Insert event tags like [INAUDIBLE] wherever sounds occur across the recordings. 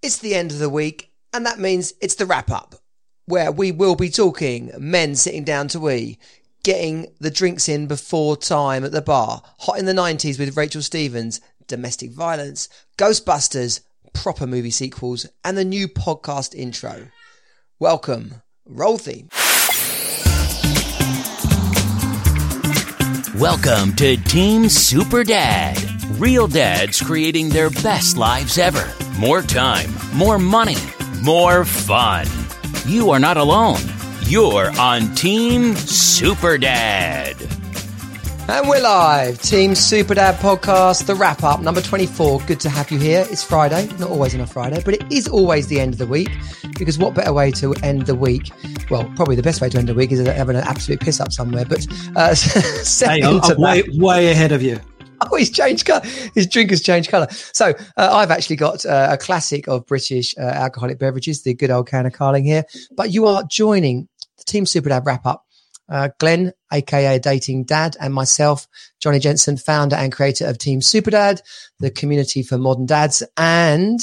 It's the end of the week, and that means it's the wrap up, where we will be talking men sitting down to we, getting the drinks in before time at the bar, hot in the 90s with Rachel Stevens, domestic violence, Ghostbusters, proper movie sequels, and the new podcast intro. Welcome, roll theme. Welcome to Team Super Dad. Real dads creating their best lives ever. More time, more money, more fun. You are not alone. You're on Team Super Dad. And we're live. Team Super Dad podcast, the wrap up, number 24. Good to have you here. It's Friday, not always on a Friday, but it is always the end of the week because what better way to end the week? Well, probably the best way to end the week is having an absolute piss up somewhere. But uh, [LAUGHS] hey, I'm, I'm way, way ahead of you. [LAUGHS] Oh, he's changed color. His drink has changed color. So uh, I've actually got uh, a classic of British uh, alcoholic beverages, the good old can of Carling here. But you are joining the Team Super Dad wrap up uh, Glenn, aka Dating Dad, and myself, Johnny Jensen, founder and creator of Team Superdad, the community for modern dads, and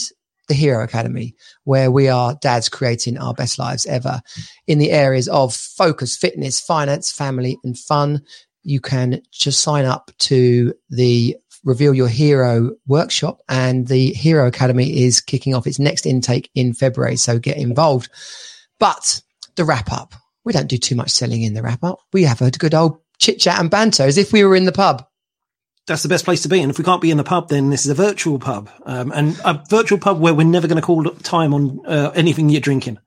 the Hero Academy, where we are dads creating our best lives ever in the areas of focus, fitness, finance, family, and fun. You can just sign up to the Reveal Your Hero workshop, and the Hero Academy is kicking off its next intake in February. So get involved. But the wrap up we don't do too much selling in the wrap up. We have a good old chit chat and banter as if we were in the pub. That's the best place to be. And if we can't be in the pub, then this is a virtual pub. Um, and a virtual pub where we're never going to call time on uh, anything you're drinking.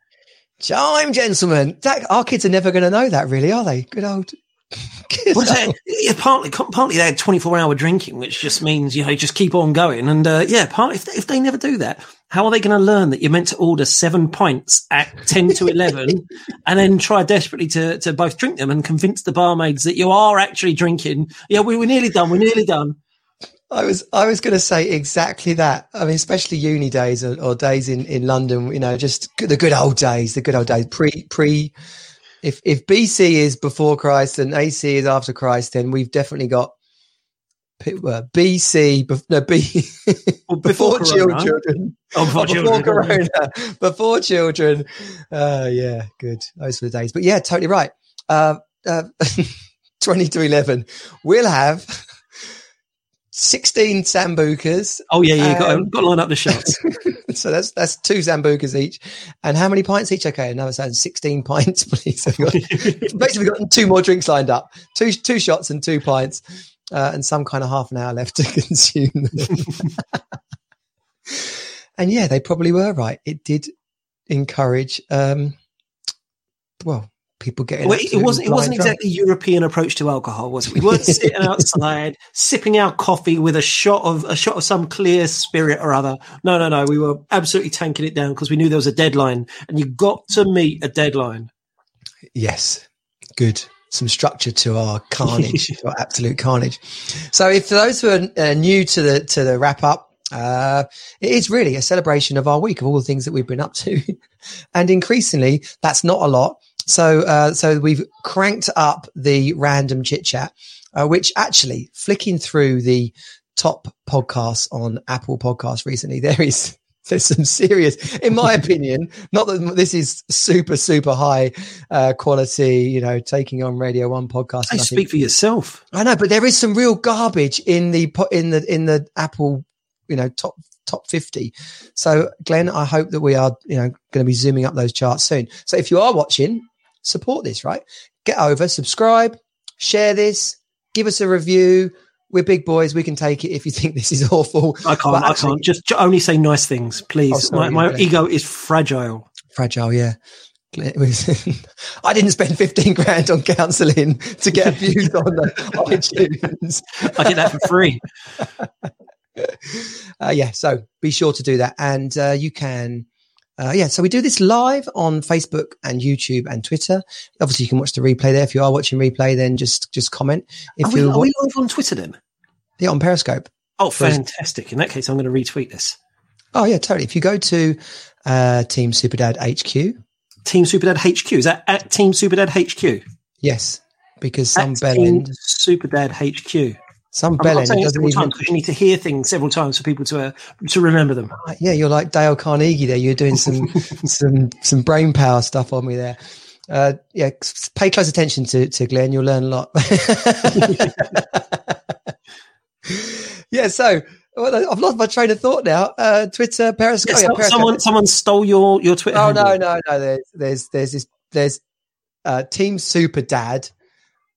Time, gentlemen. That, our kids are never going to know that, really, are they? Good old [LAUGHS] well, yeah, partly, partly they had 24 hour drinking, which just means, you know, just keep on going. And, uh, yeah, partly if they, if they never do that, how are they going to learn that you're meant to order seven pints at 10 to 11 and then try desperately to, to both drink them and convince the barmaids that you are actually drinking? Yeah, we, we're nearly done. We're nearly done. I was I was going to say exactly that. I mean, especially uni days or, or, days in, in London. You know, just the good old days, the good old days pre pre if if BC is before Christ and AC is after Christ, then we've definitely got BC, no B well, [LAUGHS] before, before children, oh, before, before Corona, [LAUGHS] before children. Uh, yeah, good. Those were the days. But yeah, totally right. Uh, uh, [LAUGHS] Twenty to eleven, we'll have 16 sambucas. Oh yeah, yeah, got, got to line up the shots. [LAUGHS] so that's that's two sambucas each. And how many pints each? Okay, another sound 16 [LAUGHS] pints, please. So got, [LAUGHS] basically got two more drinks lined up. Two two shots and two pints. Uh, and some kind of half an hour left to consume and yeah, they probably were right. It did encourage um well, people getting. Well, it wasn't. It wasn't drunk. exactly European approach to alcohol, was it? We weren't [LAUGHS] sitting outside sipping our coffee with a shot of a shot of some clear spirit or other. No, no, no. We were absolutely tanking it down because we knew there was a deadline, and you got to meet a deadline. Yes, good. Some structure to our carnage, to [LAUGHS] our absolute carnage. So, if for those who are uh, new to the to the wrap up, uh, it is really a celebration of our week of all the things that we've been up to. [LAUGHS] and increasingly, that's not a lot. So, uh, so we've cranked up the random chit chat, uh, which actually flicking through the top podcasts on Apple Podcasts recently, [LAUGHS] there is there's some serious, in my [LAUGHS] opinion, not that this is super, super high uh, quality, you know, taking on Radio One podcast. I speak for yourself. I know, but there is some real garbage in the in the in the Apple, you know, top top 50. So Glenn, I hope that we are, you know, going to be zooming up those charts soon. So if you are watching, support this, right? Get over, subscribe, share this, give us a review. We're big boys. We can take it if you [LAUGHS] think this is awful. I can't. But I can't. Just only say nice things, please. Oh, sorry, my, my ego is fragile. Fragile, yeah. [LAUGHS] I didn't spend 15 grand on counselling to get views on the [LAUGHS] iTunes. I did that for free. Uh, yeah, so be sure to do that. And uh, you can uh, yeah, so we do this live on Facebook and YouTube and Twitter. Obviously, you can watch the replay there. If you are watching replay, then just just comment. If are, we, are we live on Twitter then? Yeah, on Periscope. Oh, fantastic! In that case, I'm going to retweet this. Oh yeah, totally. If you go to uh, Team Superdad HQ, Team Superdad HQ is that at Team Superdad HQ? Yes, because some bell end Superdad HQ. Some I'm, bell I'm end saying it doesn't even. times because you need to hear things several times for people to uh, to remember them. Yeah, you're like Dale Carnegie there. You're doing some [LAUGHS] some some brain power stuff on me there. Uh, yeah, pay close attention to to Glenn. You'll learn a lot. [LAUGHS] yeah. So well, I've lost my train of thought now. Uh, Twitter, Periscope. Yeah, yeah, Periscope. someone someone stole your your Twitter. Oh no, handle. no, no. There's there's there's this there's uh, Team Super Dad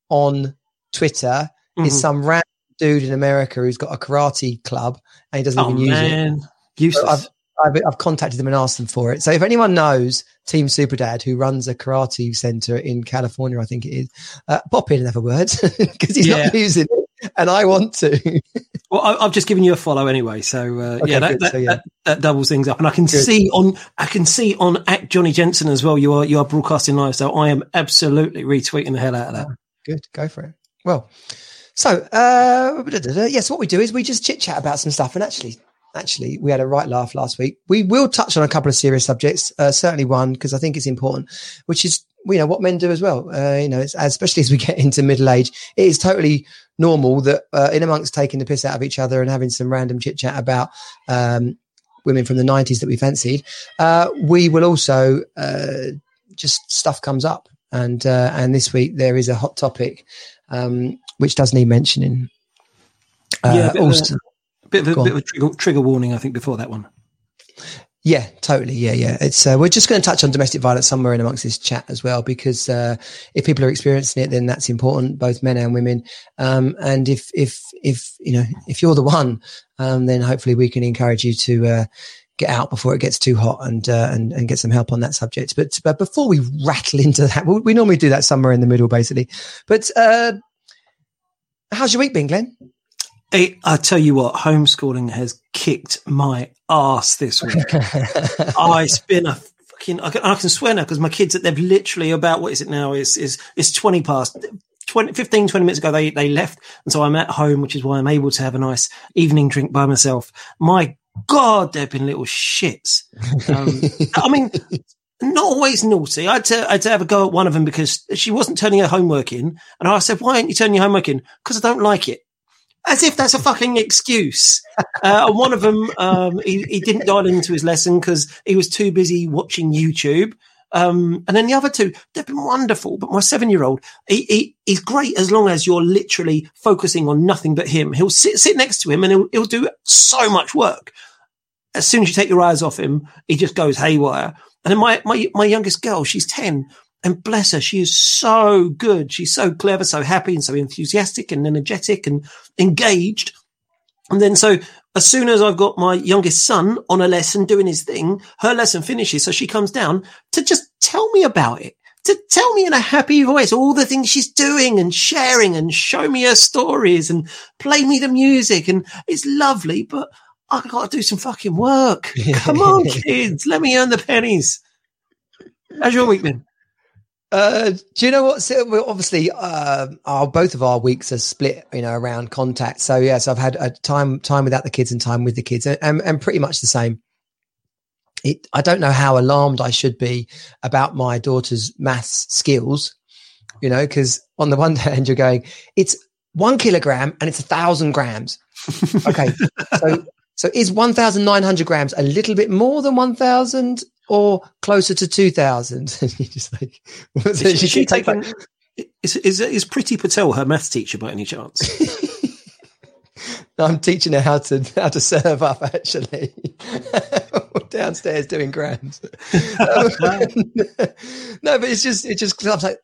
on Twitter is Mhm. some random dude in America who's got a karate club and he doesn't Oh even use it. man, So useless. I've, I've I've contacted them and asked them for it. So if anyone knows Team Super Dad who runs a karate center in California, I think it is, uh, pop in and have a word [LAUGHS] because he's Yeah. not using it, and I want to. Well, I, I've just given you a follow anyway, so uh, Okay, yeah, that, that, So, yeah. That, that doubles things up, and I can Good. see on I can see on at Johnny Jensen as well. You are you are broadcasting live, so I am absolutely retweeting the hell out of that. Good, go for it. Well, so uh, yes, what we do is we just chit chat about some stuff, and actually, actually, we had a right laugh last week. We will touch on a couple of serious subjects, uh, certainly one because I think it's important, which is you know what men do as well. Uh, you know, especially as we get into middle age, it is totally normal that uh, in amongst taking the piss out of each other and having some random chit chat about um, women from the nineties that we fancied, uh, we will also uh, just stuff comes up. And and this week there is a hot topic um, which does need mentioning. Uh, Yeah, a bit of a- Bit of a, bit of a trigger, trigger warning, I think, before that one. yeah, totally. Yeah, yeah. It's uh, we're just going to touch on domestic violence somewhere in amongst this chat as well, because uh, if people are experiencing it, then that's important, both men and women. Um, and if if if you know if you're the one, um, then hopefully we can encourage you to. Uh, Get out before it gets too hot and uh, and and get some help on that subject. But but before we rattle into that, we, we normally do that somewhere in the middle, basically. But uh, how's your week been, Glenn? Hey, I tell you what, homeschooling has kicked my ass this week. oh, it's been a fucking. I can, I can swear now because my kids, they've literally about what is it now? Is is it's twenty past. 20, 15, 20 minutes ago, they, they left. And so I'm at home, which is why I'm able to have a nice evening drink by myself. My God, they've been little shits. Um, [LAUGHS] I mean, not always naughty. I had, to, I had to have a go at one of them because she wasn't turning her homework in. And I said, why aren't you turning your homework in? Because I don't like it. As if that's a fucking excuse. [LAUGHS] Uh, and one of them, um, he, he didn't dial into his lesson because he was too busy watching YouTube. Um, and then the other two, they've been wonderful. But my seven year old, he, he, he's great as long as you're literally focusing on nothing but him. He'll sit, sit next to him and he'll, he'll do so much work. As soon as you take your eyes off him, he just goes haywire. And my, my, my youngest girl, she's 10 and bless her, she is so good. She's so clever, so happy and so enthusiastic and energetic and engaged. And then so as soon as I've got my youngest son on a lesson doing his thing, her lesson finishes. So she comes down to just tell me about it, to tell me in a happy voice all the things she's doing and sharing and show me her stories and play me the music. And it's lovely, but I've got to do some fucking work. [LAUGHS] Come on, kids. Let me earn the pennies. How's your week been? Uh, do you know what? So, well, obviously, uh, our both of our weeks are split, you know, around contact. So yes, I've had a time time without the kids and time with the kids, and, and, and pretty much the same. It, I don't know how alarmed I should be about my daughter's maths skills, you know, because on the one [LAUGHS] hand you're going, it's one kilogram and it's a thousand grams. [LAUGHS] Okay, so so is one thousand nine hundred grams a little bit more than one thousand or closer to two thousand? [LAUGHS] And you're just like, Is she she take taking, back- is, is, is Priti Patel her maths teacher by any chance? [LAUGHS] I'm teaching her how to how to serve up actually. [LAUGHS] Downstairs doing grams. no, but it's just it just I'm like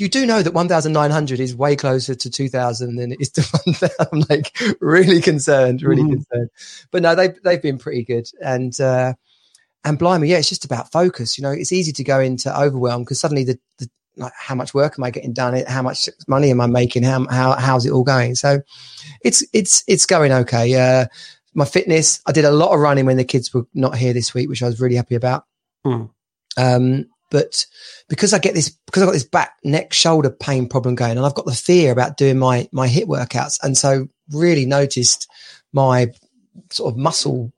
you do know that 1900 is way closer to 2000 than it is to [LAUGHS] 1000. I'm like really concerned, really Mhm. concerned. But no, they they've been pretty good and uh and blimey, yeah, it's just about focus. You know, it's easy to go into overwhelm because suddenly the, the like how much work am I getting done? How much money am I making? How how how's it all going? So it's it's it's going okay. Uh, my fitness, I did a lot of running when the kids were not here this week, which I was really happy about. Hmm. Um, but because I get this, because I've got this back, neck, shoulder pain problem going, and I've got the fear about doing my my hit workouts, and so really noticed my sort of muscle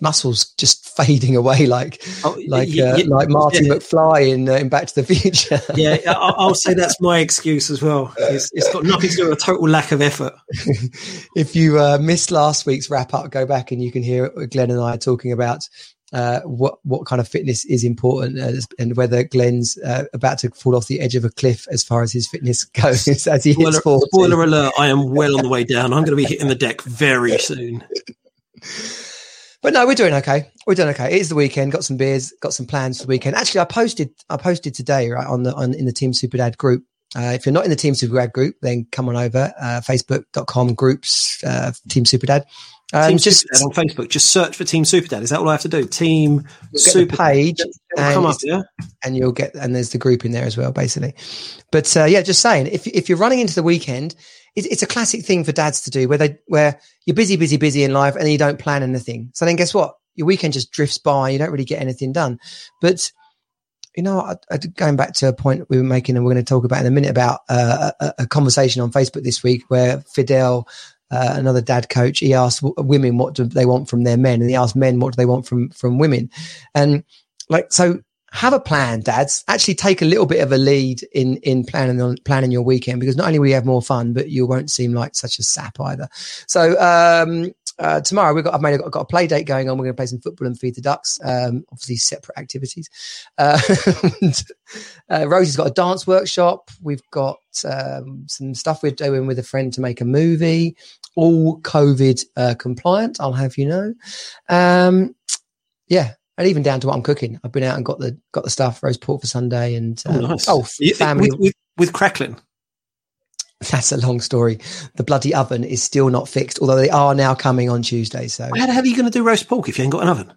muscles just [LAUGHS] fading away like Oh, like y- uh, y- like Marty yeah. McFly in uh, in Back to the Future. [LAUGHS] yeah, I- I'll say that's my excuse as well. It's, it's got nothing to do with a total lack of effort. [LAUGHS] if you uh, missed last week's wrap up, go back and you can hear Glenn and I talking about uh, what what kind of fitness is important uh, and whether Glenn's uh, about to fall off the edge of a cliff as far as his fitness [LAUGHS] goes as he hits Spoiler, 40. spoiler alert, I am well on the way down. I'm going to be hitting the deck very soon. But no, we're doing okay. We're doing okay. It is the weekend. Got some beers. Got some plans for the weekend. Actually, I posted. I posted today right on the on in the Team Super Dad group. Uh, if you're not in the Team Super Dad group, then come on over. Uh, Facebook.com groups uh, Team Super Dad. Um, Team just Superdad on Facebook. Just search for Team Superdad. Is that all I have to do? Team Super page and come up, yeah? and you'll get and there's the group in there as well basically but uh, yeah just saying if if you're running into the weekend it, it's a classic thing for dads to do where they where you're busy busy busy in life and you don't plan anything so then guess what your weekend just drifts by you don't really get anything done but you know I, I, going back to a point we were making and we're going to talk about in a minute about uh, a, a conversation on facebook this week where fidel uh, another dad coach he asked women what do they want from their men and he asked men what do they want from from women. And like so have a plan dads. Actually take a little bit of a lead in in planning on planning your weekend because not only will you have more fun but you won't seem like such a sap either. So um uh, tomorrow we've got I've made got, got a play date going on. We're going to play some football and feed the ducks. Um, obviously separate activities. Uh, [LAUGHS] and, uh, Rosie's got a dance workshop. We've got um, some stuff we're doing with a friend to make a movie, all COVID uh, compliant. I'll have you know. Um, yeah, and even down to what I'm cooking. I've been out and got the got the stuff roast pork for Sunday and Oh, um, nice. oh family. With, with, with crackling. [LAUGHS] That's a long story. The bloody oven is still not fixed, although they are now coming on Tuesday. So How the hell are you going to do roast pork if you ain't got an oven?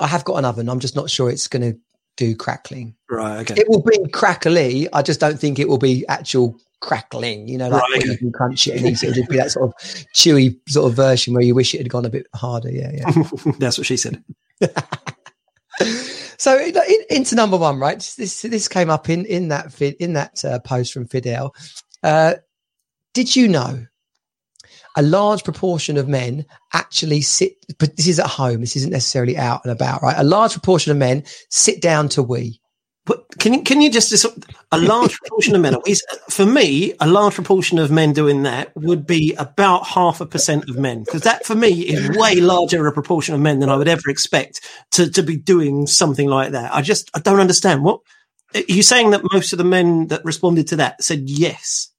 I have got an oven. I'm just not sure it's going to do crackling. Right, okay. It will be crackly. I just don't think it will be actual crackling. You know, like Right, okay. you can crunch it and eat it. It'll just be that sort of chewy sort of version where you wish it had gone a bit harder. Yeah, yeah. [LAUGHS] That's what she said. [LAUGHS] so in, in- into number one, right? This this came up in in that in that uh, post from Fidel. Uh, did you know a large proportion of men actually sit? But this is at home. This isn't necessarily out and about, right? A large proportion of men sit down to wee. But can you can you just a large [LAUGHS] proportion of men? Is for me a large proportion of men doing that would be about half a percent of men because that for me is way larger a proportion of men than I would ever expect to to be doing something like that. I just I don't understand what are you saying that most of the men that responded to that said yes.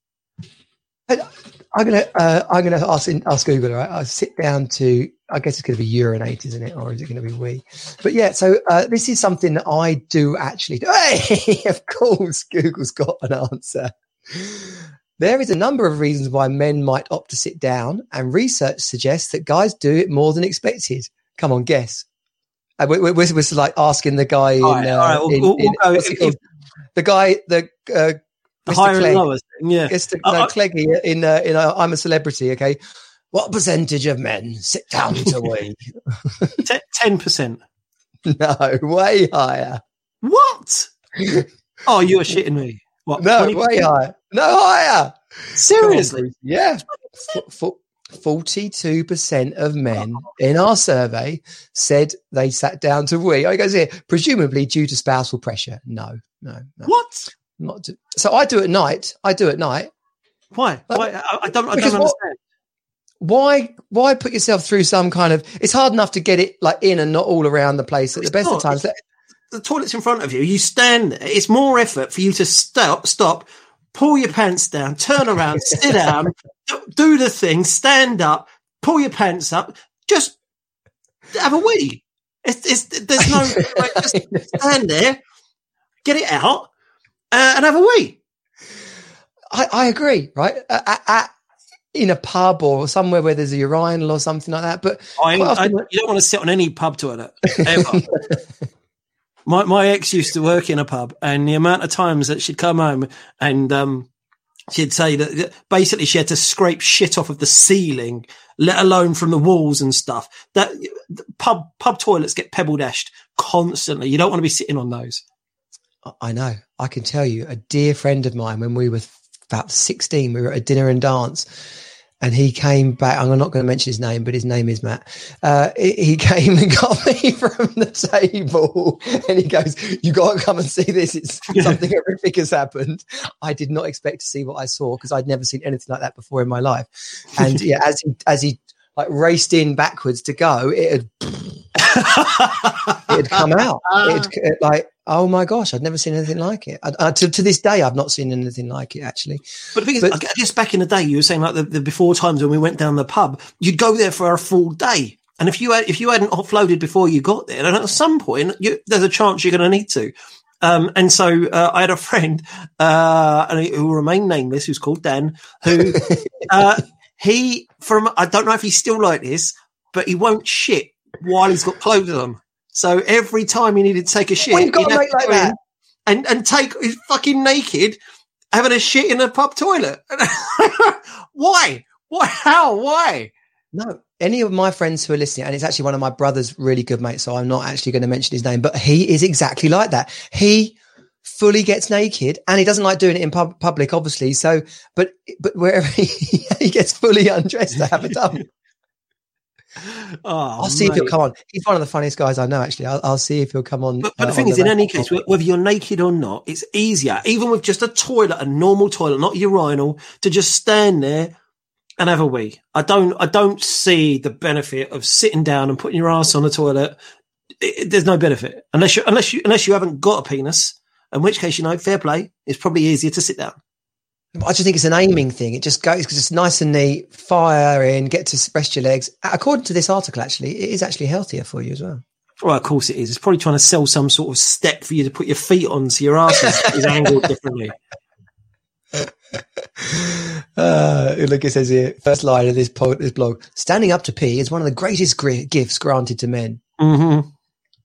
I'm gonna uh, I'm gonna ask ask Google. Right, I sit down to. I guess it's to be urinate, isn't it, or is it to be wee? But yeah, so uh, this is something that I do actually. Do. [LAUGHS] Hey, of course, Google's got an answer. There is a number of reasons why men might opt to sit down, and research suggests that guys do it more than expected. Come on, guess. Uh, we, we, we're, we're like asking the guy in, right, uh, right, we'll- in- we'll- in- we'll go what's if- the guy, the uh, The higher and Clegg. lower thing, yeah. Mr. Uh, no, uh, Cleggy in uh, in uh, I'm a Celebrity. Okay, what percentage of men sit down to [LAUGHS] wee? Ten percent. no, way higher. What? Oh, you are shitting me. What? No, 20%? way higher. No higher. Seriously? Yeah. Percent of men oh. in our survey said they sat down to wee. I goes here, presumably due to spousal pressure. No, no, no, What? not. To, so I do at night. I do at night. Why? Why? I, I don't. I don't what- understand. why why put yourself through some kind of it's hard enough to get it like in and not all around the place at the It's best of times the toilet's in front of you. You stand there. It's more effort for you to stop, stop, pull your pants down, turn around, sit down, do- the thing, stand up, pull your pants up, just have a wee. It's, it's there's no [LAUGHS] like, just stand there, get it out, uh, and have a wee. I, I agree right at, at, in a pub or somewhere where there's a urinal or something like that but I, Quite I, you don't want to sit on any pub toilet ever. [LAUGHS] my my ex used to work in a pub, and the amount of times that she'd come home and um, she'd say that basically she had to scrape shit off of the ceiling, let alone from the walls and stuff. That pub pub toilets get pebble dashed constantly. You don't want to be sitting on those. I know I can tell you a dear friend of mine when we were about 16 we were at a dinner and dance and he came back. I'm not going to mention his name, but his name is Matt. Uh, he, came and [LAUGHS] got me from the table, and he goes, "You got to come and see this. It's [LAUGHS] something horrific has happened." I did not expect to see what I saw because I'd never seen anything like that before in my life. And [LAUGHS] yeah, as he as he like raced in backwards to go, it had it had come out. It had, it, like oh my gosh, I'd never seen anything like it. I, I, to, to this day, I've not seen anything like it actually. But the thing is, I guess back in the day, you were saying like the, the before times when we went down the pub, you'd go there for a full day. And if you had, if you hadn't offloaded before you got there, then at some point, you, there's a chance you're going to need to. Um, and so uh, I had a friend uh, who will remain nameless, who's called Dan, who [LAUGHS] uh, he from I don't know if he's still like this, but he won't shit while he's got clothes on. So every time he needed to take a shit, you've got have make like that. and and take he's fucking naked, having a shit in a pub toilet. [LAUGHS] Why? Why? How? Why? No, any of my friends who are listening, and it's actually one of my brother's really good mates, so I'm not actually going to mention his name, but he is exactly like that. He fully gets naked and he doesn't like doing it in pub- public, obviously. So, but, but wherever he, [LAUGHS] he gets fully undressed to have a dump, [LAUGHS] Oh, I'll see if he'll mate. come on. He's one of the funniest guys I know, actually. I'll, I'll see if he'll come on. But, but uh, the thing on is, in any case, whether you're naked or not, it's easier, even with just a toilet, a normal toilet, not urinal, to just stand there and have a wee. I don't, I don't see the benefit of sitting down and putting your ass on the toilet. It- it- there's no benefit unless you, unless you, unless you haven't got a penis. In which case, you know, fair play. It's probably easier to sit down. I just think it's an aiming thing. It just goes because it's nice and neat. Fire in, get to rest your legs. According to this article, actually, it is actually healthier for you as well. Well, of course it is. It's probably trying to sell some sort of step for you to put your feet on so your ass is, is angled differently. [LAUGHS] Uh, look, it says here, first line of this, po- this blog: "Standing up to pee is one of the greatest gri- gifts granted to men." hmm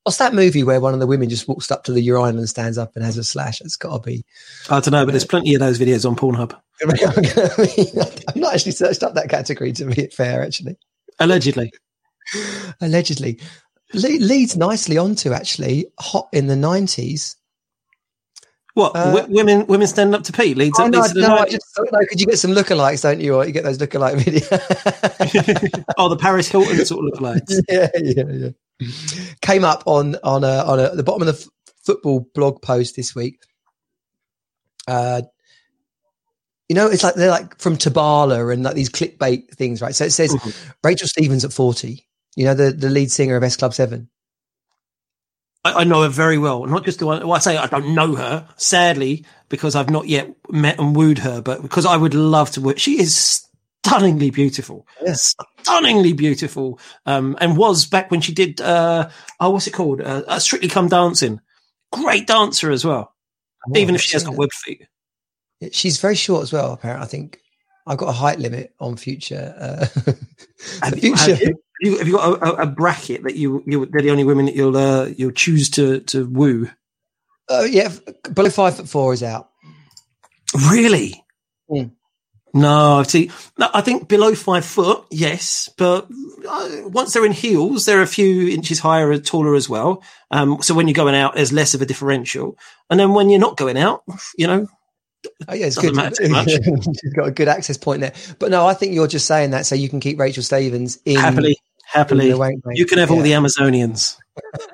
What's that movie where one of the women just walks up to the urinal and stands up and has a slash? It's got to be. I don't know, but there's plenty of those videos on Pornhub. [LAUGHS] I've not actually searched up that category to be fair, actually. Allegedly. Allegedly, Le- leads nicely onto actually hot in the nineties. What Uh, w- women women standing up to pee leads Oh, up no, leads to the no, I night- just thought, no, because you get some lookalikes, don't you? Or you get those lookalike [LAUGHS] videos. [LAUGHS] oh the Paris Hilton sort of look like. yeah, yeah, yeah. Came up on on a, on a, the bottom of the f- football blog post this week. Uh, you know, it's like they're like from Taboola and like these clickbait things, right? So it says Rachel Stevens at forty. You know, the the lead singer of S Club Seven. I, I know her very well. Not just the one. Well, I say I don't know her, sadly, because I've not yet met and wooed her. But because I would love to. Woo, she is stunningly beautiful. Yes. stunningly beautiful. Um, and was back when she did. Uh, oh, what's it called? Uh, uh, Strictly Come Dancing. Great dancer as well. Even if she has got web feet. she's very short as well. Apparently, I think I've got a height limit on future. Uh, [LAUGHS] Have you, have future. you, have you- have you got a, a, a bracket that you, you they're the only women that you'll uh, you'll choose to to woo? Uh, yeah, below five foot four is out. Really? Mm. No, I see, no, I think below five foot, yes, but uh, once they're in heels, they're a few inches higher and taller as well. Um, so when you're going out, there's less of a differential, and then when you're not going out, you know, Oh, yeah, it's good. matter too much. [LAUGHS] She's got a good access point there. But no, I think you're just saying that so you can keep Rachel Stevens in happily, in happily, wank you can have all the Amazonians.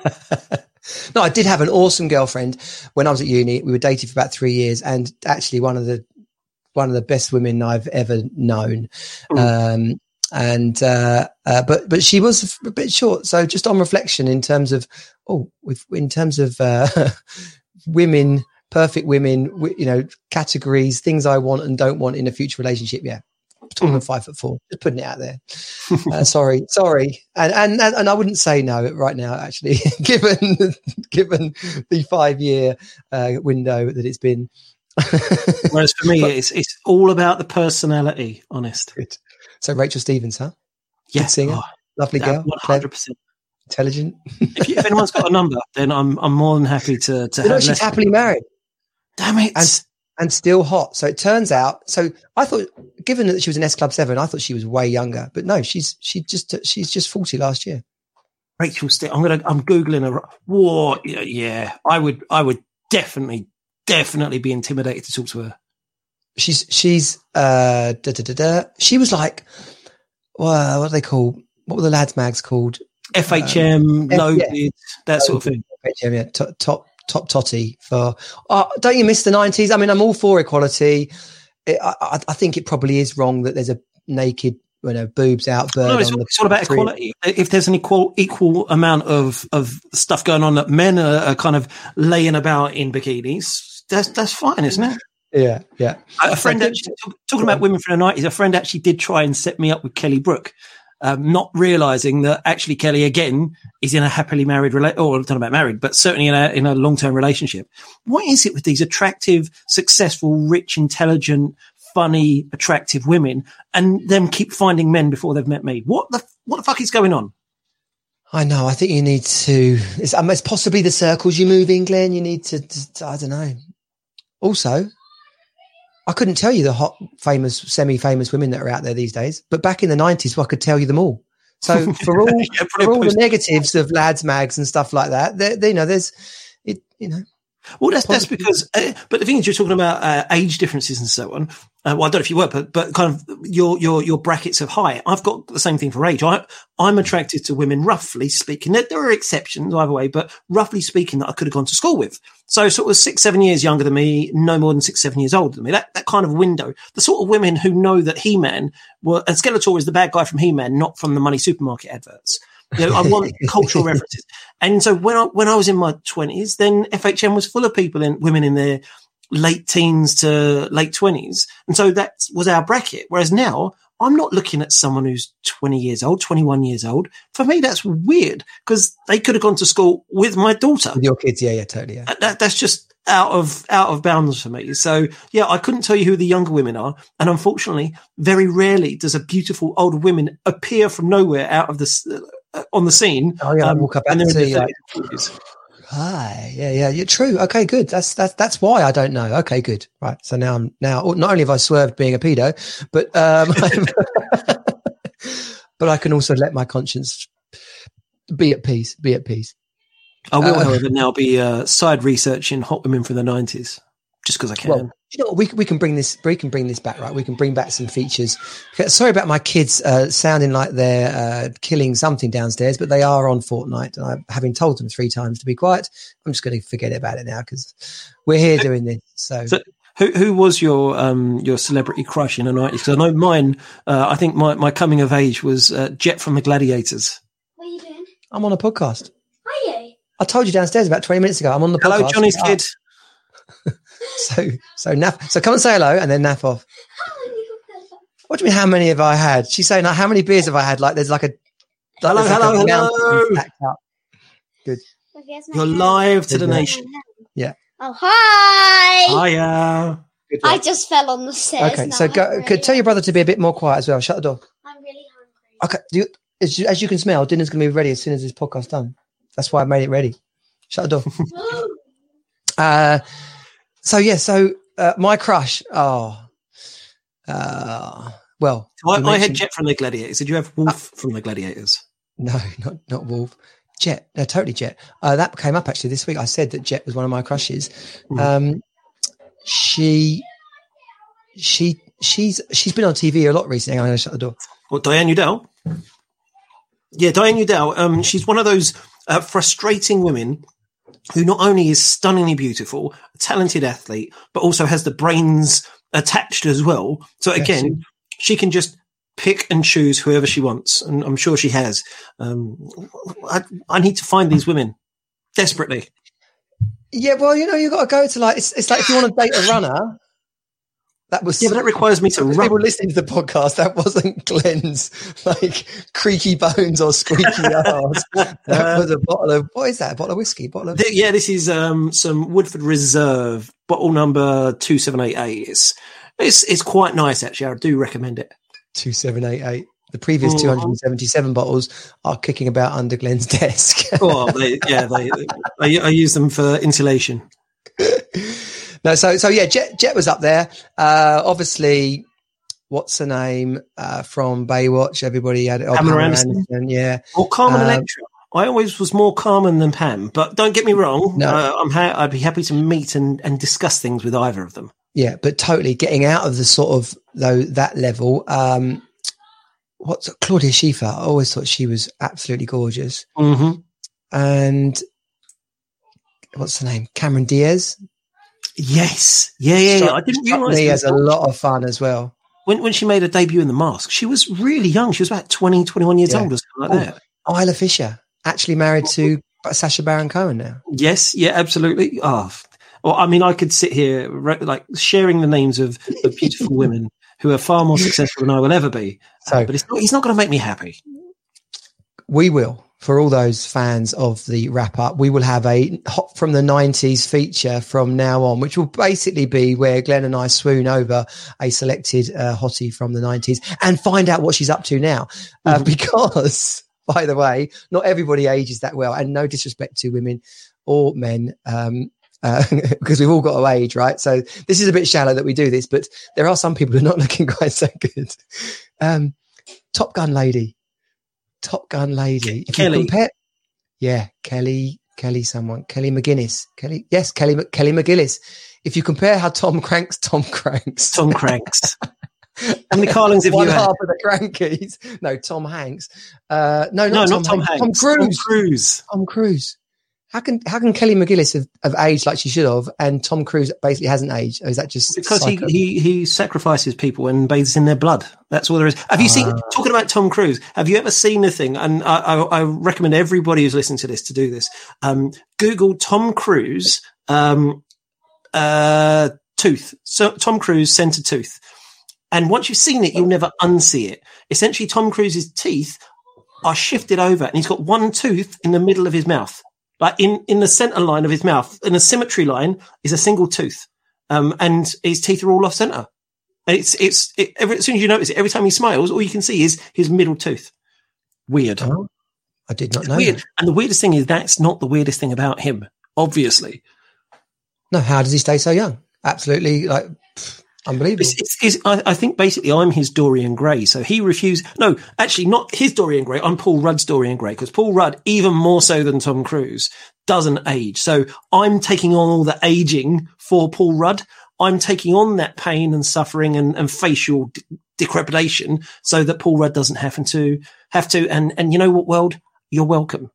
[LAUGHS] no, I did have an awesome girlfriend when I was at uni. We were dating for about three years, and actually one of the one of the best women I've ever known. Um, and uh, uh, but but she was a bit short. So just on reflection, in terms of oh, with, in terms of uh, [LAUGHS] women, perfect women, you know, categories, things I want and don't want in a future relationship. Yeah, taller than five foot four. Just putting it out there. [LAUGHS] Uh, sorry, sorry, and and and I wouldn't say no right now. Actually, [LAUGHS] given given the five year uh, window that it's been. [LAUGHS] Whereas for me, it's it's all about the personality. Honest, so Rachel Stevens, huh? yeah, singer. oh, Lovely girl, hundred percent. intelligent. If, you- if anyone's got a number, [LAUGHS] then I'm I'm more than happy to to You know, have. she's happily married Damn it! and and still hot. So it turns out. So I thought, given that she was in S Club Seven, I thought she was way younger. But no, she's she just she's just forty last year. Rachel Still, I'm gonna I'm googling her. Whoa, yeah, yeah, I would I would definitely definitely be intimidated to talk to her. she's she's uh da, da, da, da. she was like well, what are they called? What were the lads mags called? FHM, loaded, yeah. that sort of thing. FHM, yeah, top top top totty for. Oh, don't you miss the nineties? I mean, I'm all for equality. It, I, I- think it probably is wrong that there's a naked, you know, boobs out. No, it's, the it's all about equality. If there's an equal equal amount of, of stuff going on that men are, are kind of laying about in bikinis, that's that's fine, isn't it? Yeah, yeah. A friend actually talking about women from the nineties. A friend actually did try and set me up with Kelly Brook, um, not realizing that actually Kelly again is in a happily married rela- or I'm talking about married, but certainly in a in a long term relationship. What is it with these attractive, successful, rich, intelligent, funny, attractive women, and them keep finding men before they've met me? What the what the fuck is going on? I know. I think you need to. It's, um, it's possibly the circles you move in, Glenn. You need to, to. I don't know. Also, I couldn't tell you the hot, famous, semi-famous women that are out there these days. But back in the nineties, well, I could tell you them all. So [LAUGHS] for all Yeah, for all the negatives of lads mags and stuff like that, there, there, you know, there's it. You know, Well, that's that's because. Uh, but the thing is, you're talking about uh, age differences and so on. Uh, well, I don't know if you were, but but kind of your your your brackets of height. I've got the same thing for age. I I'm attracted to women, roughly speaking. There, there are exceptions either way, but roughly speaking, that I could have gone to school with. So sort of six seven years younger than me, no more than six seven years older than me. That that kind of window. The sort of women who know that He Man were and Skeletor is the bad guy from He Man, not from the money supermarket adverts. You know, I want cultural references. And so when I when I was in my twenties, then FHM was full of people and women in their late teens to late twenties, and so that was our bracket. Whereas now, I'm not looking at someone who's 20 years old, 21 years old. For me, that's weird because they could have gone to school with my daughter. with your kids, yeah, yeah, totally, yeah. That, that's just out of out of bounds for me. So yeah, I couldn't tell you who the younger women are, and unfortunately, very rarely does a beautiful older woman appear from nowhere out of the on the scene. Oh yeah, I walk up and and they're in see their like, 30s and 40s. hi, yeah, yeah, you're true. Okay, good. That's that's that's why I don't know. Okay, good. Right. So now I'm now not only have I swerved being a pedo, but um, [LAUGHS] but I can also let my conscience be at peace. Be at peace. I will, Uh, however, now be uh, side researching hot women from the nineties, just because I can. Well, you know, we we can bring this we can bring this back, right? We can bring back some features. Sorry about my kids uh, sounding like they're uh, killing something downstairs, but they are on Fortnite, and I'm having told them three times to be quiet. I'm just going to forget about it now because we're here doing this. So, So- who who was your um your celebrity crush in the nineties? Because I know mine. Uh, I think my, my coming of age was uh, Jet from the Gladiators. What are you doing? I'm on a podcast. Are you? I told you downstairs about 20 minutes ago. I'm on the Hello, podcast. Johnny's Ah, kid. So, so naff. So come and say hello, and then naff off. How many? What do you mean? How many have I had? She's saying, like, how many beers have I had? Like, there's like a. Like, Hello, there's like hello, a hello. stacked up. Look, here's You're hand. live to the Yeah. nation. Yeah. Oh, hi! Hiya. Good I just fell on the stairs. Okay, now so go. really Could tell your brother to be a bit more quiet as well. Shut the door. I'm really hungry. Okay. Do you, as, you, as you can smell, dinner's going to be ready as soon as this podcast's done. That's why I made it ready. Shut the door. [LAUGHS] uh, so yeah. So uh, my crush. Oh. Uh, well, I, I had Jet from the Gladiators. Did you have Wolf from the Gladiators? No, not not Wolf. Jet, no, totally Jet. Uh, that came up actually this week. I said that Jet was one of my crushes. Mhm. Um, she, she, she's she's been on TV a lot recently. I'm going to shut the door. Or Diane Youdale? Yeah, Diane Youdale. Um, she's one of those uh, frustrating women who not only is stunningly beautiful, a talented athlete, but also has the brains attached as well. So Yes. again, she can just pick and choose whoever she wants, and I'm sure she has. Um, I, I need to find these women desperately. Yeah, well, you know, you've got to go to like it's, it's like if you want to date a runner. That was Yeah, but that requires me to run. people listening to the podcast. That wasn't [LAUGHS] Glenn's like creaky bones or squeaky [LAUGHS] arse. That was a bottle of what is that? A bottle of whiskey? Bottle of Yeah, this is um, some Woodford Reserve bottle number two seven eight eight. It's it's it's quite nice actually. I do recommend it. two seven eight eight. The previous two hundred and seventy seven bottles are kicking about under Glenn's [LAUGHS] desk. Oh, they, yeah, they, I, I use them for insulation. No, so so yeah, Jet Jet was up there. Uh, obviously, what's her name uh, from Baywatch? Everybody had oh, Pamela Pamela Anderson. Yeah, Or Carmen Um, Electra. I always was more Carmen than Pam, but don't get me wrong. No. Uh, I'm ha- I'd be happy to meet and, and discuss things with either of them. yeah, but totally getting out of the sort of though that level. Um, what's Claudia Schiffer? I always thought she was absolutely gorgeous. Mm-hmm. And what's the name? Cameron Diaz. Yes, yeah, yeah. yeah. I didn't realize me it as a lot of fun as well. when when she made her debut in The Mask. She was really young. She was about 20, 21 years Yeah. old or something like Oh. that. Isla Fisher, actually married to oh, oh. Sacha Baron Cohen now. Yes, yeah, absolutely. Oh, well, I mean, I could sit here re- like sharing the names of, of beautiful women who are far more successful than I will ever be. [LAUGHS] So But it's not, he's not going to make me happy. We will for all those fans of the wrap up we will have a hot from the 90s feature from now on which will basically be where glenn and i swoon over a selected uh, hottie from the 90s and find out what she's up to now uh, Mhm. because [LAUGHS] by the way not everybody ages that well and no disrespect to women or men um [LAUGHS] uh, because we've all got to age, right? So this is a bit shallow that we do this, but there are some people who are not [LAUGHS] looking quite so good. Um, Top Gun lady, Top Gun lady. If Kelly. compare- yeah, Kelly, Kelly, someone, Kelly McGinnis, Kelly, yes, Kelly, Kelly McGillis. If you compare how Tom Cranks, Tom Cranks, Tom Cranks. How many Carlings have one you had? half of the Crankies, no, Tom Hanks, uh, no, No, not, not Tom Hanks, Hanks. Tom Cruise, Tom Cruise. Tom Cruise. How can how can Kelly McGillis have, have aged like she should have, and Tom Cruise basically hasn't aged? Or is that just Because he, he, he sacrifices people and bathes in their blood. That's all there is. Have you seen, Ah. talking about Tom Cruise, have you ever seen the thing? And I, I, I recommend everybody who's listening to this to do this. Um, Google Tom Cruise, um, uh, tooth. So Tom Cruise center tooth. And once you've seen it, you'll never unsee it. Essentially, Tom Cruise's teeth are shifted over and he's got one tooth in the middle of his mouth. Like in, in the center line of his mouth, in a symmetry line is a single tooth. Um, and his teeth are all off center. It's, it's, it, every, as soon as you notice it, every time he smiles, all you can see is his middle tooth. Weird. Oh, I did not It's know. weird. that. And the weirdest thing is that's not the weirdest thing about him, obviously. No, how does he stay so young? Absolutely, like pff, unbelievable. It's, it's, it's, I, I think basically I'm his Dorian Gray. So he refused. No, actually, not his Dorian Gray. I'm Paul Rudd's Dorian Gray because Paul Rudd, even more so than Tom Cruise, doesn't age. So I'm taking on all the aging for Paul Rudd. I'm taking on that pain and suffering and, and facial d- decrepidation so that Paul Rudd doesn't have to have to. And and you know what, world, you're welcome.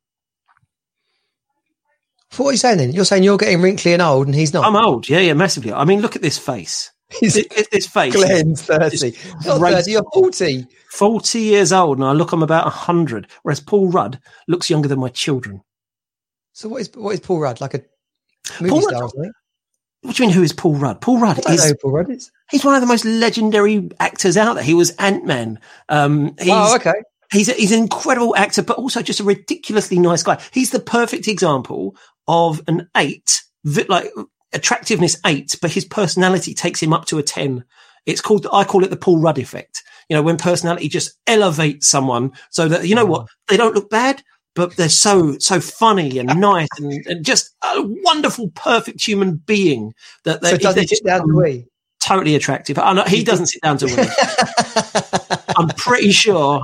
What are you saying then? You're saying you're getting wrinkly and old, and he's not. I'm old. Yeah, yeah, massively. I mean, look at this face. [LAUGHS] He's this face. Glenn's thirty, not thirty. You're forty. 40 years old and I look I'm about 100, whereas Paul Rudd looks younger than my children. So what is what is Paul Rudd like a movie Paul star? Rudd- What do you mean, who is Paul Rudd? Paul Rudd I don't know is, Paul Rudd is. he's one of the most legendary actors out there. He was Ant-Man. Um, he's, oh, okay. he's, a, he's an incredible actor, but also just a ridiculously nice guy. He's the perfect example of an eight, like attractiveness eight, but his personality takes him up to a 10. It's called, I call it the Paul Rudd effect. You know, when personality just elevates someone so that, you know what, mm. they don't look bad, but they're so, so funny and [LAUGHS] nice and, and just a wonderful, perfect human being that they, So sit down to wee? totally attractive. I know, he doesn't sit down to wee. [LAUGHS] I'm pretty sure.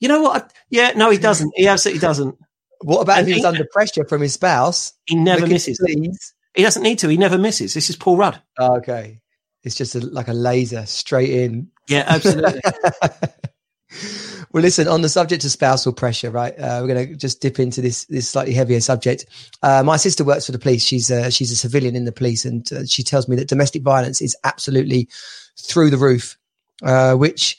You know what? Yeah, no, he doesn't. He absolutely doesn't. what about if And he was he- under pressure from his spouse? He never misses. Please. He doesn't need to. He never misses. This is Paul Rudd. Oh, okay. It's just a, like a laser straight in. Yeah, absolutely. [LAUGHS] well, listen. On the subject of spousal pressure, right? Uh, we're going to just dip into this this slightly heavier subject. Uh, my sister works for the police. She's a, she's a civilian in the police, and uh, she tells me that domestic violence is absolutely through the roof. Uh, which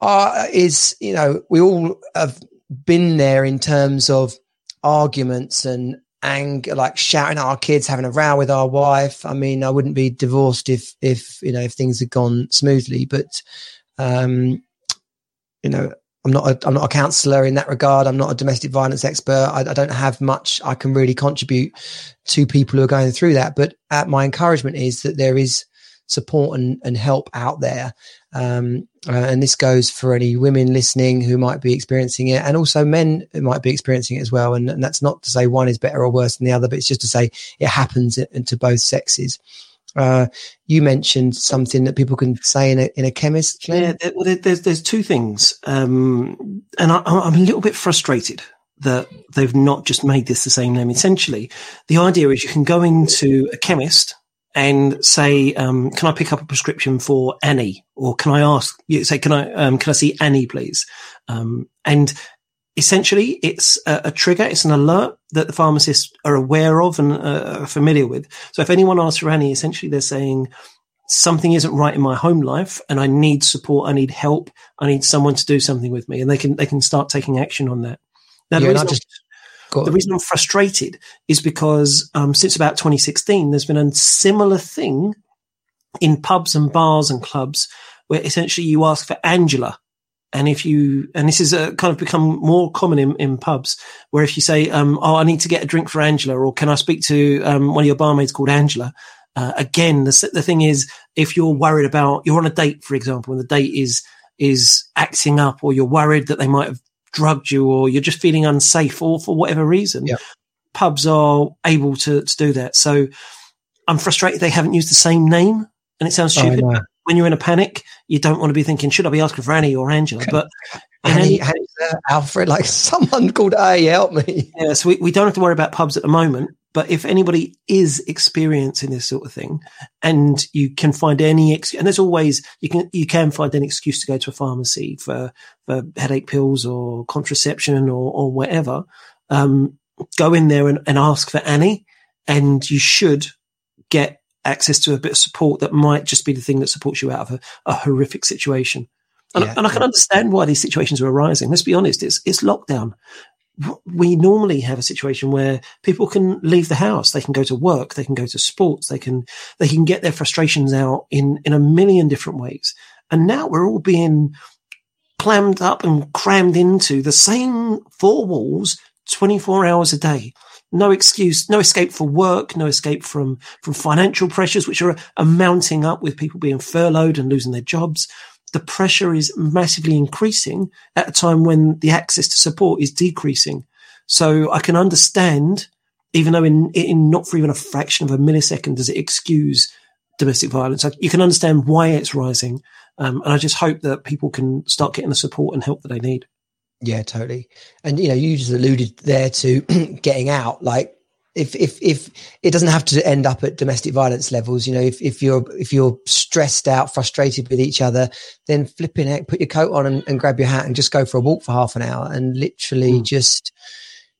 are, is you know we all have been there in terms of arguments and anger, like shouting at our kids, having a row with our wife. I mean, I wouldn't be divorced if, if, you know, if things had gone smoothly, but, um, you know, I'm not a, I'm not a counselor in that regard. I'm not a domestic violence expert. I, I don't have much I can really contribute to people who are going through that. But uh, my encouragement is that there is support and, and help out there. Um, uh, and this goes for any women listening who might be experiencing it and also men who might be experiencing it as well. And, and that's not to say one is better or worse than the other, but it's just to say it happens to both sexes. Uh, you mentioned something that people can say in a, in a chemist. Glenn? yeah, well, there- there's there's two things, um, and I, I'm a little bit frustrated that they've not just made this the same name. Essentially, the idea is you can go into a chemist and say, um, "Can I pick up a prescription for Annie?" Or can I ask you say, "Can I um, can I see Annie, please?" Um, and essentially, it's a, a, trigger, it's an alert that the pharmacists are aware of and uh, are familiar with. So if anyone asks for Annie, essentially they're saying something isn't right in my home life, and I need support, I need help, I need someone to do something with me, and they can they can start taking action on that. Now, yeah, the reason the reason I'm frustrated is because um, since about 2016, there's been a similar thing in pubs and bars and clubs where essentially you ask for Angela. And if you, and this is a, kind of become more common in, in pubs where if you say, um, Oh, I need to get a drink for Angela, or can I speak to, um, one of your barmaids called Angela? Uh, again, the, the thing is, if you're worried about, you're on a date, for example, and the date is, is acting up, or you're worried that they might have drugged you or you're just feeling unsafe or for whatever reason, yeah. pubs are able to, to do that. So I'm frustrated they haven't used the same name. And it sounds stupid. Oh, when you're in a panic, you don't want to be thinking, should I be asking for Annie or Angela? But Annie, Annie uh, Alfred, like [LAUGHS] someone called A, help me. Yeah, so we, we don't have to worry about pubs at the moment. But if anybody is experiencing this sort of thing and you can find any, excuse, and there's always, you can, you can find an excuse to go to a pharmacy for, for headache pills or contraception or, or whatever. Um, go in there and, and ask for Annie and you should get access to a bit of support that might just be the thing that supports you out of a, a horrific situation. And, yeah, and I can understand why these situations are arising. Let's be honest. It's, it's lockdown we normally have a situation where people can leave the house, they can go to work, they can go to sports, they can they can get their frustrations out in in a million different ways. And now we're all being clammed up and crammed into the same four walls 24 hours a day. No excuse, no escape for work, no escape from, from financial pressures, which are, are mounting up with people being furloughed and losing their jobs the pressure is massively increasing at a time when the access to support is decreasing. So I can understand, even though in, in not for even a fraction of a millisecond does it excuse domestic violence, you can understand why it's rising. Um, and I just hope that people can start getting the support and help that they need. Yeah, totally. And you know, you just alluded there to [CLEARS THROAT] getting out. Like if if if it doesn't have to end up at domestic violence levels you know if, if you're if you're stressed out frustrated with each other then flipping it put your coat on and, and grab your hat and just go for a walk for half an hour and literally mm. just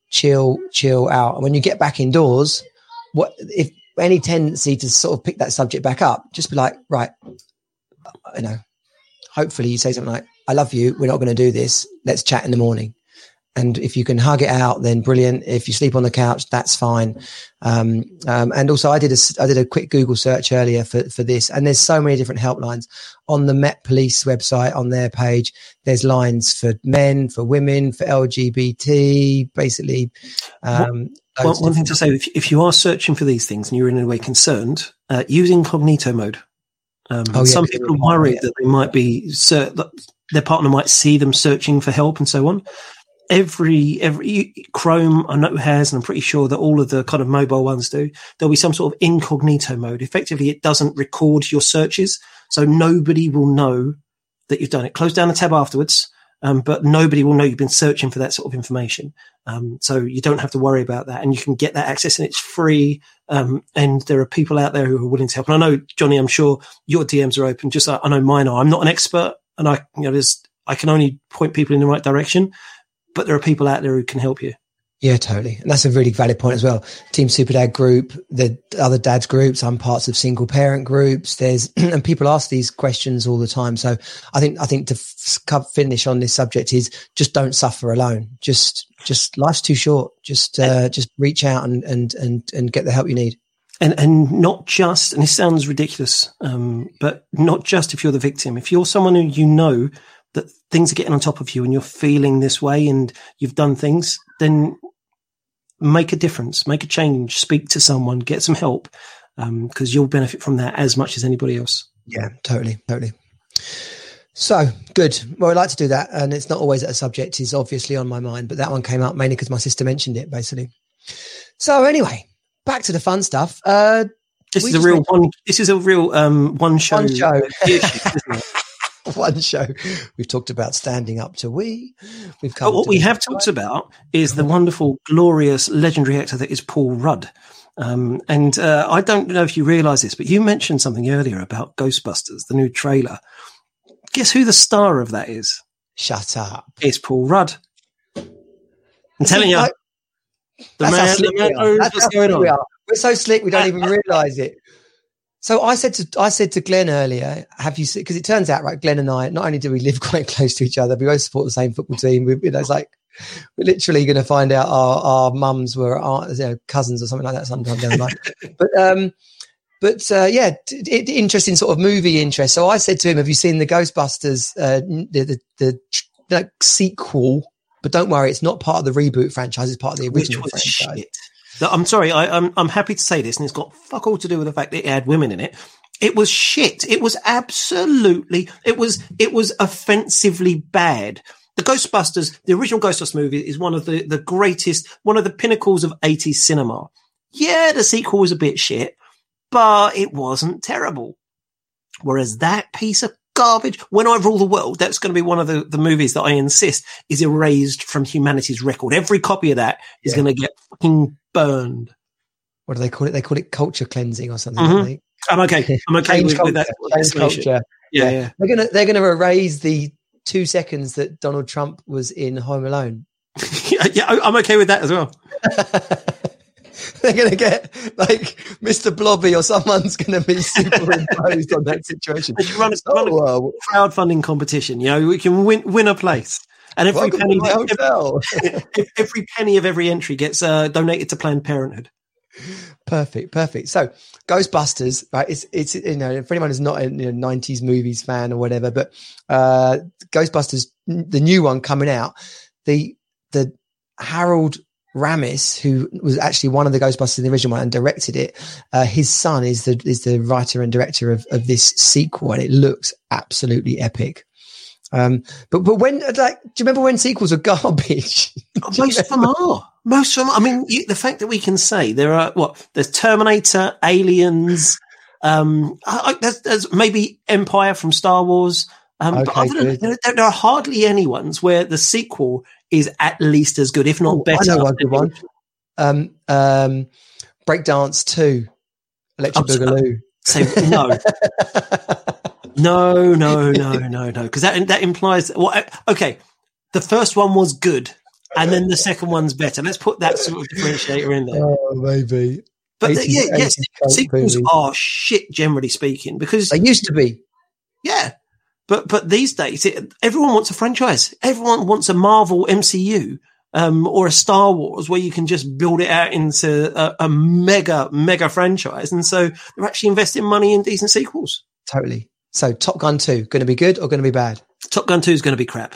chill chill out and when you get back indoors what if any tendency to sort of pick that subject back up just be like right you know hopefully you say something like i love you we're not going to do this let's chat in the morning and if you can hug it out, then brilliant. If you sleep on the couch, that's fine. Um, um, and also, I did a I did a quick Google search earlier for for this, and there's so many different helplines on the Met Police website on their page. There's lines for men, for women, for LGBT, basically. Um, one, one thing to say: if, if you are searching for these things and you're in any way concerned, uh, use incognito mode. Um, oh, yeah, some people are worried yeah. that they might be that their partner might see them searching for help and so on every every Chrome I know has, and I'm pretty sure that all of the kind of mobile ones do. There'll be some sort of incognito mode. Effectively, it doesn't record your searches, so nobody will know that you've done it. Close down the tab afterwards, um, but nobody will know you've been searching for that sort of information. Um, so you don't have to worry about that, and you can get that access, and it's free. Um, and there are people out there who are willing to help. And I know, Johnny, I'm sure your DMs are open. Just like I know mine are. I'm not an expert, and I, you know, there's I can only point people in the right direction but there are people out there who can help you. Yeah, totally. And that's a really valid point as well. Team Super Dad group, the other dads groups, I'm parts of single parent groups. There's, [CLEARS THROAT] and people ask these questions all the time. So I think, I think to f- finish on this subject is just don't suffer alone. Just, just life's too short. Just, uh, just reach out and, and, and, and get the help you need. And, and not just, and this sounds ridiculous, um, but not just if you're the victim. If you're someone who you know that things are getting on top of you and you're feeling this way and you've done things, then make a difference, make a change, speak to someone, get some help, because um, you'll benefit from that as much as anybody else. Yeah, totally, totally. So good. Well, I like to do that, and it's not always that a subject is obviously on my mind, but that one came up mainly because my sister mentioned it, basically. So anyway, back to the fun stuff. Uh, this is a real one. This is a real um, one show. One show. [LAUGHS] [LAUGHS] one show. We've talked about standing up to we. We've But come. what we have talked about is the wonderful, glorious, legendary actor that is Paul Rudd. Um, and uh, I don't know if you realise this, but you mentioned something earlier about Ghostbusters, the new trailer. Guess who the star of that is? Shut up. It's Paul Rudd. I'm telling you, Like, the man, the we man are. knows what's going slick we on. are. We're so slick we don't even [LAUGHS] realise it. So I said to I said to Glenn earlier, have you seen? Because it turns out, right, Glenn and I, not only do we live [LAUGHS] quite close to each other, we both support the same football team. We, you know, it's like we're literally going to find out our our mums were our you know, cousins or something like that sometime down the line. [LAUGHS] but um, but uh, yeah, d- interesting sort of movie interest. So I said to him, "Have you seen the Ghostbusters uh, the the, the like, sequel?" But don't worry, it's not part of the reboot franchise. It's part of the original franchise. shit. I'm sorry, I, I'm I'm happy to say this, and it's got fuck all to do with the fact that it had women in it. It was shit. It was absolutely. It was it was offensively bad. The Ghostbusters, the original Ghostbusters movie, is one of the the greatest, one of the pinnacles of 80s cinema. Yeah, the sequel was a bit shit, but it wasn't terrible. Whereas that piece of garbage, When I Rule the World, that's going to be one of the, the movies that I insist is erased from humanity's record. Every copy of that is Yeah. going to get fucking burned. What do they call it? They call it culture cleansing or something. Mhm. they? I'm okay. [LAUGHS] I'm okay with, culture. with that. Change culture. Yeah, yeah. They're gonna they're gonna erase the two seconds that Donald Trump was in Home Alone. [LAUGHS] yeah, yeah, I'm okay with that as well. [LAUGHS] [LAUGHS] they're gonna get like Mr. Blobby or someone's gonna be superimposed on that situation. Run a, run a Oh, uh, crowdfunding competition. You know, we can win win a place, and every penny, to every, [LAUGHS] every penny of every entry gets uh, donated to Planned Parenthood. Perfect, perfect. So Ghostbusters, right? It's it's you know for anyone who's not a you know, '90s movies fan or whatever, but uh Ghostbusters, the new one coming out, the the Harold Ramis, who was actually one of the Ghostbusters in the original one and directed it, uh, his son is the is the writer and director of of this sequel, and it looks absolutely epic. Um, but but when like, do you remember when sequels are [LAUGHS] garbage? Most of them are. Most of them. I mean, you, the fact that we can say there are what there's Terminator, Aliens. Um, I, I, there's, there's maybe Empire from Star Wars. Um, but Okay, other than, there- there are hardly any ones where the sequel is at least as good, if not Oh, better. I know one good one. Um, um, Breakdance Two, Electric Oh, Boogaloo. So [LAUGHS] no, no, no, no, no, no, because that that implies. Well, uh, okay, the first one was good, and then the second one's better. Let's put that sort of differentiator in there. oh, maybe. But the, yeah, yes, sequels movies. are shit generally speaking because They used to be. yeah, but but these days it, everyone wants a franchise. Everyone wants a Marvel MCU um, or a Star Wars where you can just build it out into a, a mega mega franchise, and so they're actually investing money in decent sequels. Totally. So Top Gun 2, going to be good or going to be bad? Top Gun Two is going to be crap.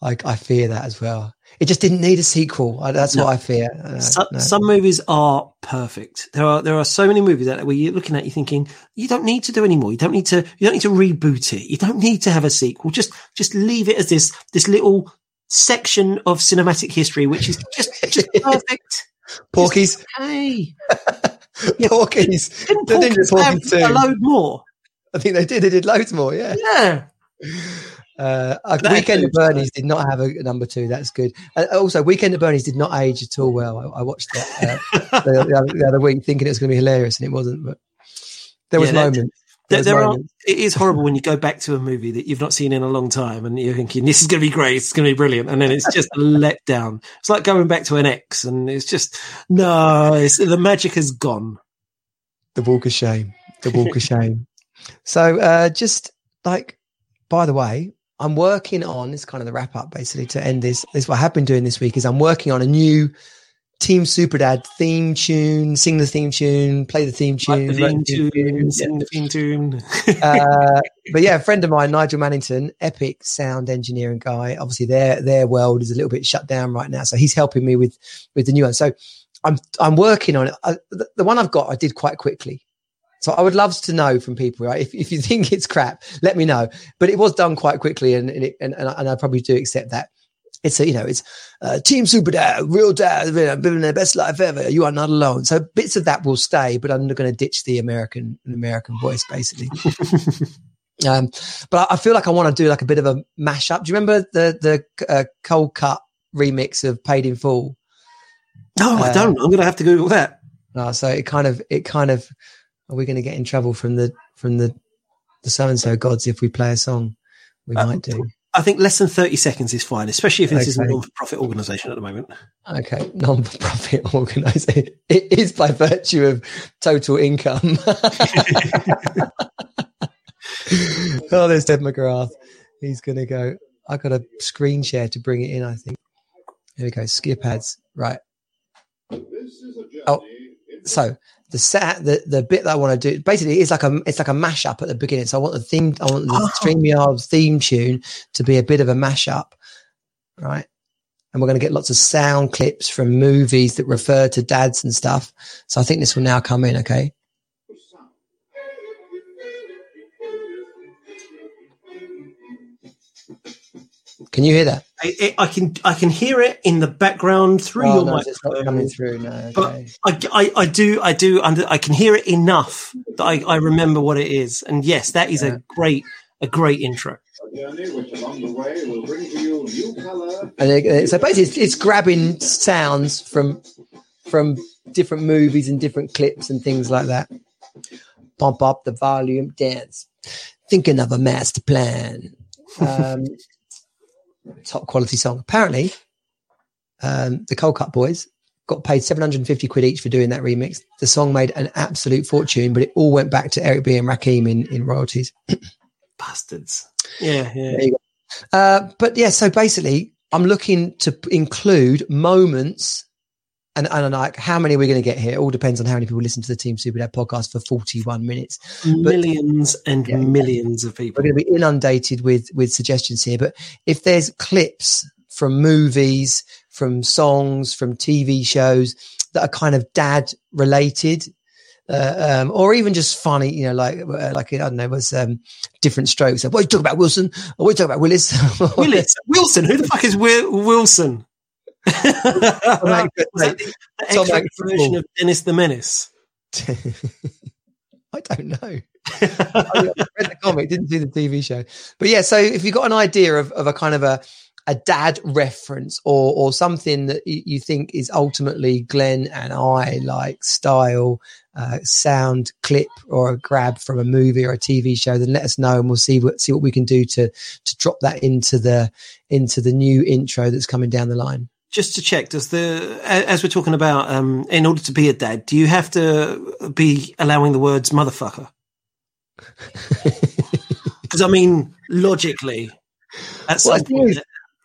I, I fear that as well. It just didn't need a sequel. I, that's No. what I fear. Uh, So, no. Some movies are perfect. There are there are so many movies out there where you're looking at, you thinking you don't need to do anymore. You don't need to you don't need to reboot it. You don't need to have a sequel. Just just leave it as this this little section of cinematic history, which is just just [LAUGHS] perfect. Porky's. Hey, [LAUGHS] Porky's. didn't They did Porky's have Porky a load more? I think they did. They did loads more. Yeah. Yeah, Uh, uh, Weekend at Bernie's did not have a, number two. That's good. And also, Weekend at Bernie's did not age at all well. I, I watched that uh, [LAUGHS] the, the, other, the other week thinking it was going to be hilarious, and it wasn't. But there was Yeah, moments. there, there are. It is horrible when you go back to a movie that you've not seen in a long time, and you're thinking this is going to be great, it's going to be brilliant, and then it's just a letdown. It's like going back to an ex, and it's just no, it's, the magic has gone. The walk of shame. The walk of shame. So, uh, just like, by the way, I'm working on this kind of the wrap up basically to end this. This what I have been doing this week is I'm working on a new Team Superdad theme tune, sing the theme tune, play the theme tune, the theme tune, tune. sing the theme tune. [LAUGHS] uh, but yeah, a friend of mine, Nigel Mannington, epic sound engineering guy. Obviously, their their world is a little bit shut down right now, so he's helping me with with the new one. So I'm I'm working on it. I, the, the one I've got, I did quite quickly. So I would love to know from people, right? If, if you think it's crap, let me know. But it was done quite quickly, and and, it, and, and, I, probably do accept that. It's a you know it's uh, Team Super Dad, real dad, living their best life ever. You are not alone. So bits of that will stay, but I'm not going to ditch the American American voice basically. [LAUGHS] Um, but I I feel like I want to do like a bit of a mashup. Do you remember the the uh, Coldcut remix of Paid in Full? No, I Uh, don't. I'm going to have to Google that. Uh, so it kind of it kind of are we going to get in trouble from the from the the so and so gods if we play a song? We Uh, might do. I think less than 30 seconds is fine, especially if this is a non-profit organisation at the moment. Okay, non-profit [LAUGHS] organisation. It is by virtue of total income. [LAUGHS] oh, there's Ted McGrath. He's going to go. I got a screen share to bring it in. I think. Here we go. Skip ads. Right. Oh, so the set, the the bit that I want to do, basically, it's like a it's like a mashup at the beginning. So I want the theme, I want the Oh. StreamYard theme tune to be a bit of a mashup, right? And we're going to get lots of sound clips from movies that refer to dads and stuff. So I think this will now come in. Okay. Can you hear that? I, I- I can I can hear it in the background through Oh, your no, microphone. it's not coming through. No. But I, I, I do I do under, I can hear it enough that I, I remember what it is. And yes, that is Yeah. a great a great intro. Journey which along the way will bring to you new colour And it, so basically, it's, it's grabbing sounds from from different movies and different clips and things like that. Pump up the volume, dance. Thinking of a master plan. Um, [LAUGHS] top quality song. Apparently, um, the Coldcut Boys got paid 750 quid each for doing that remix. The song made an absolute fortune, but it all went back to Eric B and Rakim in, in royalties. [CLEARS THROAT] Bastards. Yeah, yeah. There you go. Uh, but yeah, so basically, I'm looking to include moments, and and I'm like, how many are we going to get here? It all depends on how many people listen to the Team Super Dad podcast for 41 minutes. Millions and Yeah. millions of people. We're going to be inundated with with suggestions here. But if there's clips from movies, from songs, from TV shows that are kind of dad related. Uh, um, or even just funny, you know, like uh, like I don't know, was um, different strokes. What are you talking about, Wilson? Or what are you talking about, Willis? [LAUGHS] Willis, Wilson, who the fuck is Wi- Wilson? [LAUGHS] That the, the Tom extra version of Dennis the Menace? [LAUGHS] I don't know. I read the comic, didn't see the TV show. But yeah, so if you've got an idea of, of a kind of a, a dad reference or or something that you think is ultimately Glenn and I like style, uh, sound clip or a grab from a movie or a TV show, then let us know and we'll see what see what we can do to to drop that into the into the new intro that's coming down the line. Just to check, does the as we're talking about, um, in order to be a dad, do you have to be allowing the words motherfucker? [LAUGHS] Because I mean, logically, Well, point,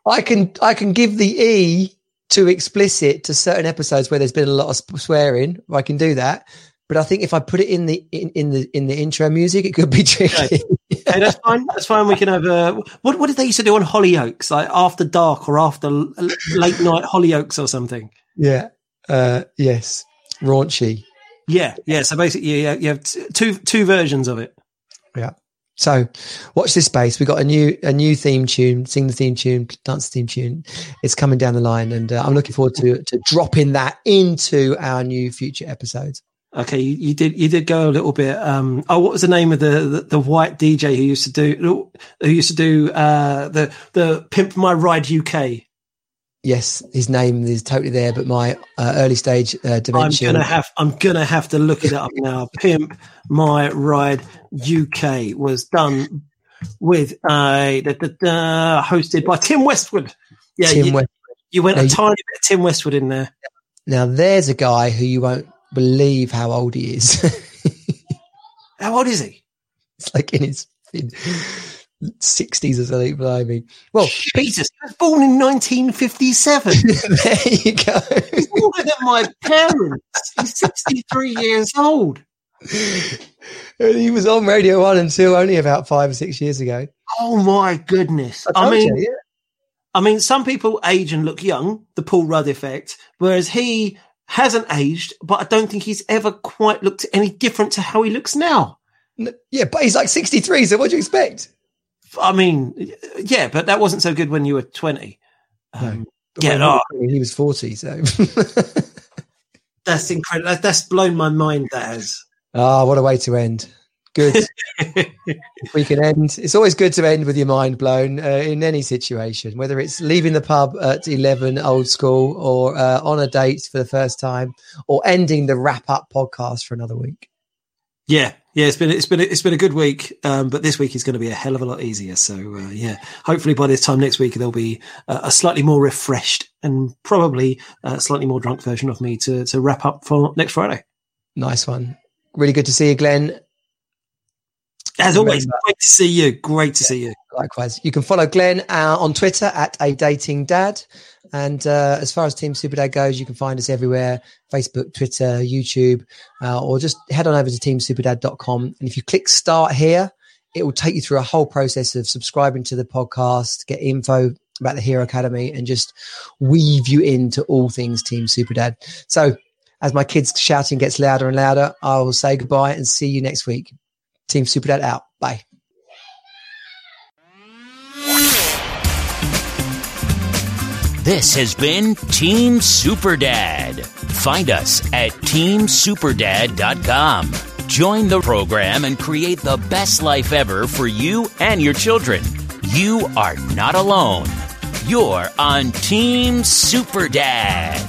I can I can give the E to explicit to certain episodes where there's been a lot of swearing. I can do that, but I think if I put it in the in, in the in the intro music, it could be [LAUGHS] tricky. Okay, that's fine. That's fine. We can have a what? What did they used to do on Hollyoaks, like after dark or after late night Hollyoaks or something? yeah. Uh, yes. Raunchy. Yeah, yeah. So basically, yeah, you have two two versions of it. Yeah. So watch this space. We got a new a new theme tune. Sing the theme tune, dance the theme tune. It's coming down the line, and uh, I'm looking forward to to dropping that into our new future episodes. Okay, you, you did you did go a little bit. Um, oh, what was the name of the, the the white DJ who used to do who used to do uh, the the Pimp My Ride UK? Yes, his name is totally there, but my uh, early stage uh, I'm gonna have I'm gonna have to look it up [LAUGHS] now. Pimp My Ride UK was done with uh, da, da, da, hosted by Tim Westwood. Yeah, Tim you, West- you went Now a tiny bit of Tim Westwood in there. Now there's a guy who you won't believe how old he is. [LAUGHS] How old is he? it's like in his sixties or something. Well, Jesus, he was born in 1957. [LAUGHS] there you go. He's older than my parents. He's 63 years old. he was on Radio One until only about five or six years ago. Oh my goodness! I, told mean, you, yeah. I mean, some people age and look young, the Paul Rudd effect, whereas he hasn't aged, but I don't think he's ever quite looked any different to how he looks now. Yeah, but he's like sixty three. So what do you expect? I mean, yeah, but that wasn't so good when you were 20. Um, But Yeah, no. he was- forty. So [LAUGHS] That's incredible. That's blown my mind. That has. ah, what a way to end. Good. [LAUGHS] we can end. It's always good to end with your mind blown uh, in any situation, whether it's leaving the pub at 11 old school or uh, on a date for the first time or ending the wrap up podcast for another week. Yeah, yeah, it's been it's been it's been a good week, um, but this week is going to be a hell of a lot easier. So uh, yeah, hopefully by this time next week there'll be uh, a slightly more refreshed and probably a slightly more drunk version of me to to wrap up for next Friday. Nice one. Really good to see you, Glenn. As always, great to see you. Great to yeah, see you. Likewise. You can follow Glenn uh, on Twitter at a dating dad. And uh, as far as Team Super Dad goes, you can find us everywhere Facebook, Twitter, YouTube, uh, or just head on over to teamsuperdad.com. And if you click start here, it will take you through a whole process of subscribing to the podcast, get info about the Hero Academy, and just weave you into all things Team Super Dad. So, as my kids shouting gets louder and louder, I will say goodbye and see you next week. Team Super Dad out. Bye. This has been Team Super Dad. Find us at teamsuperdad.com. Join the program and create the best life ever for you and your children. You are not alone. You're on Team Super Dad.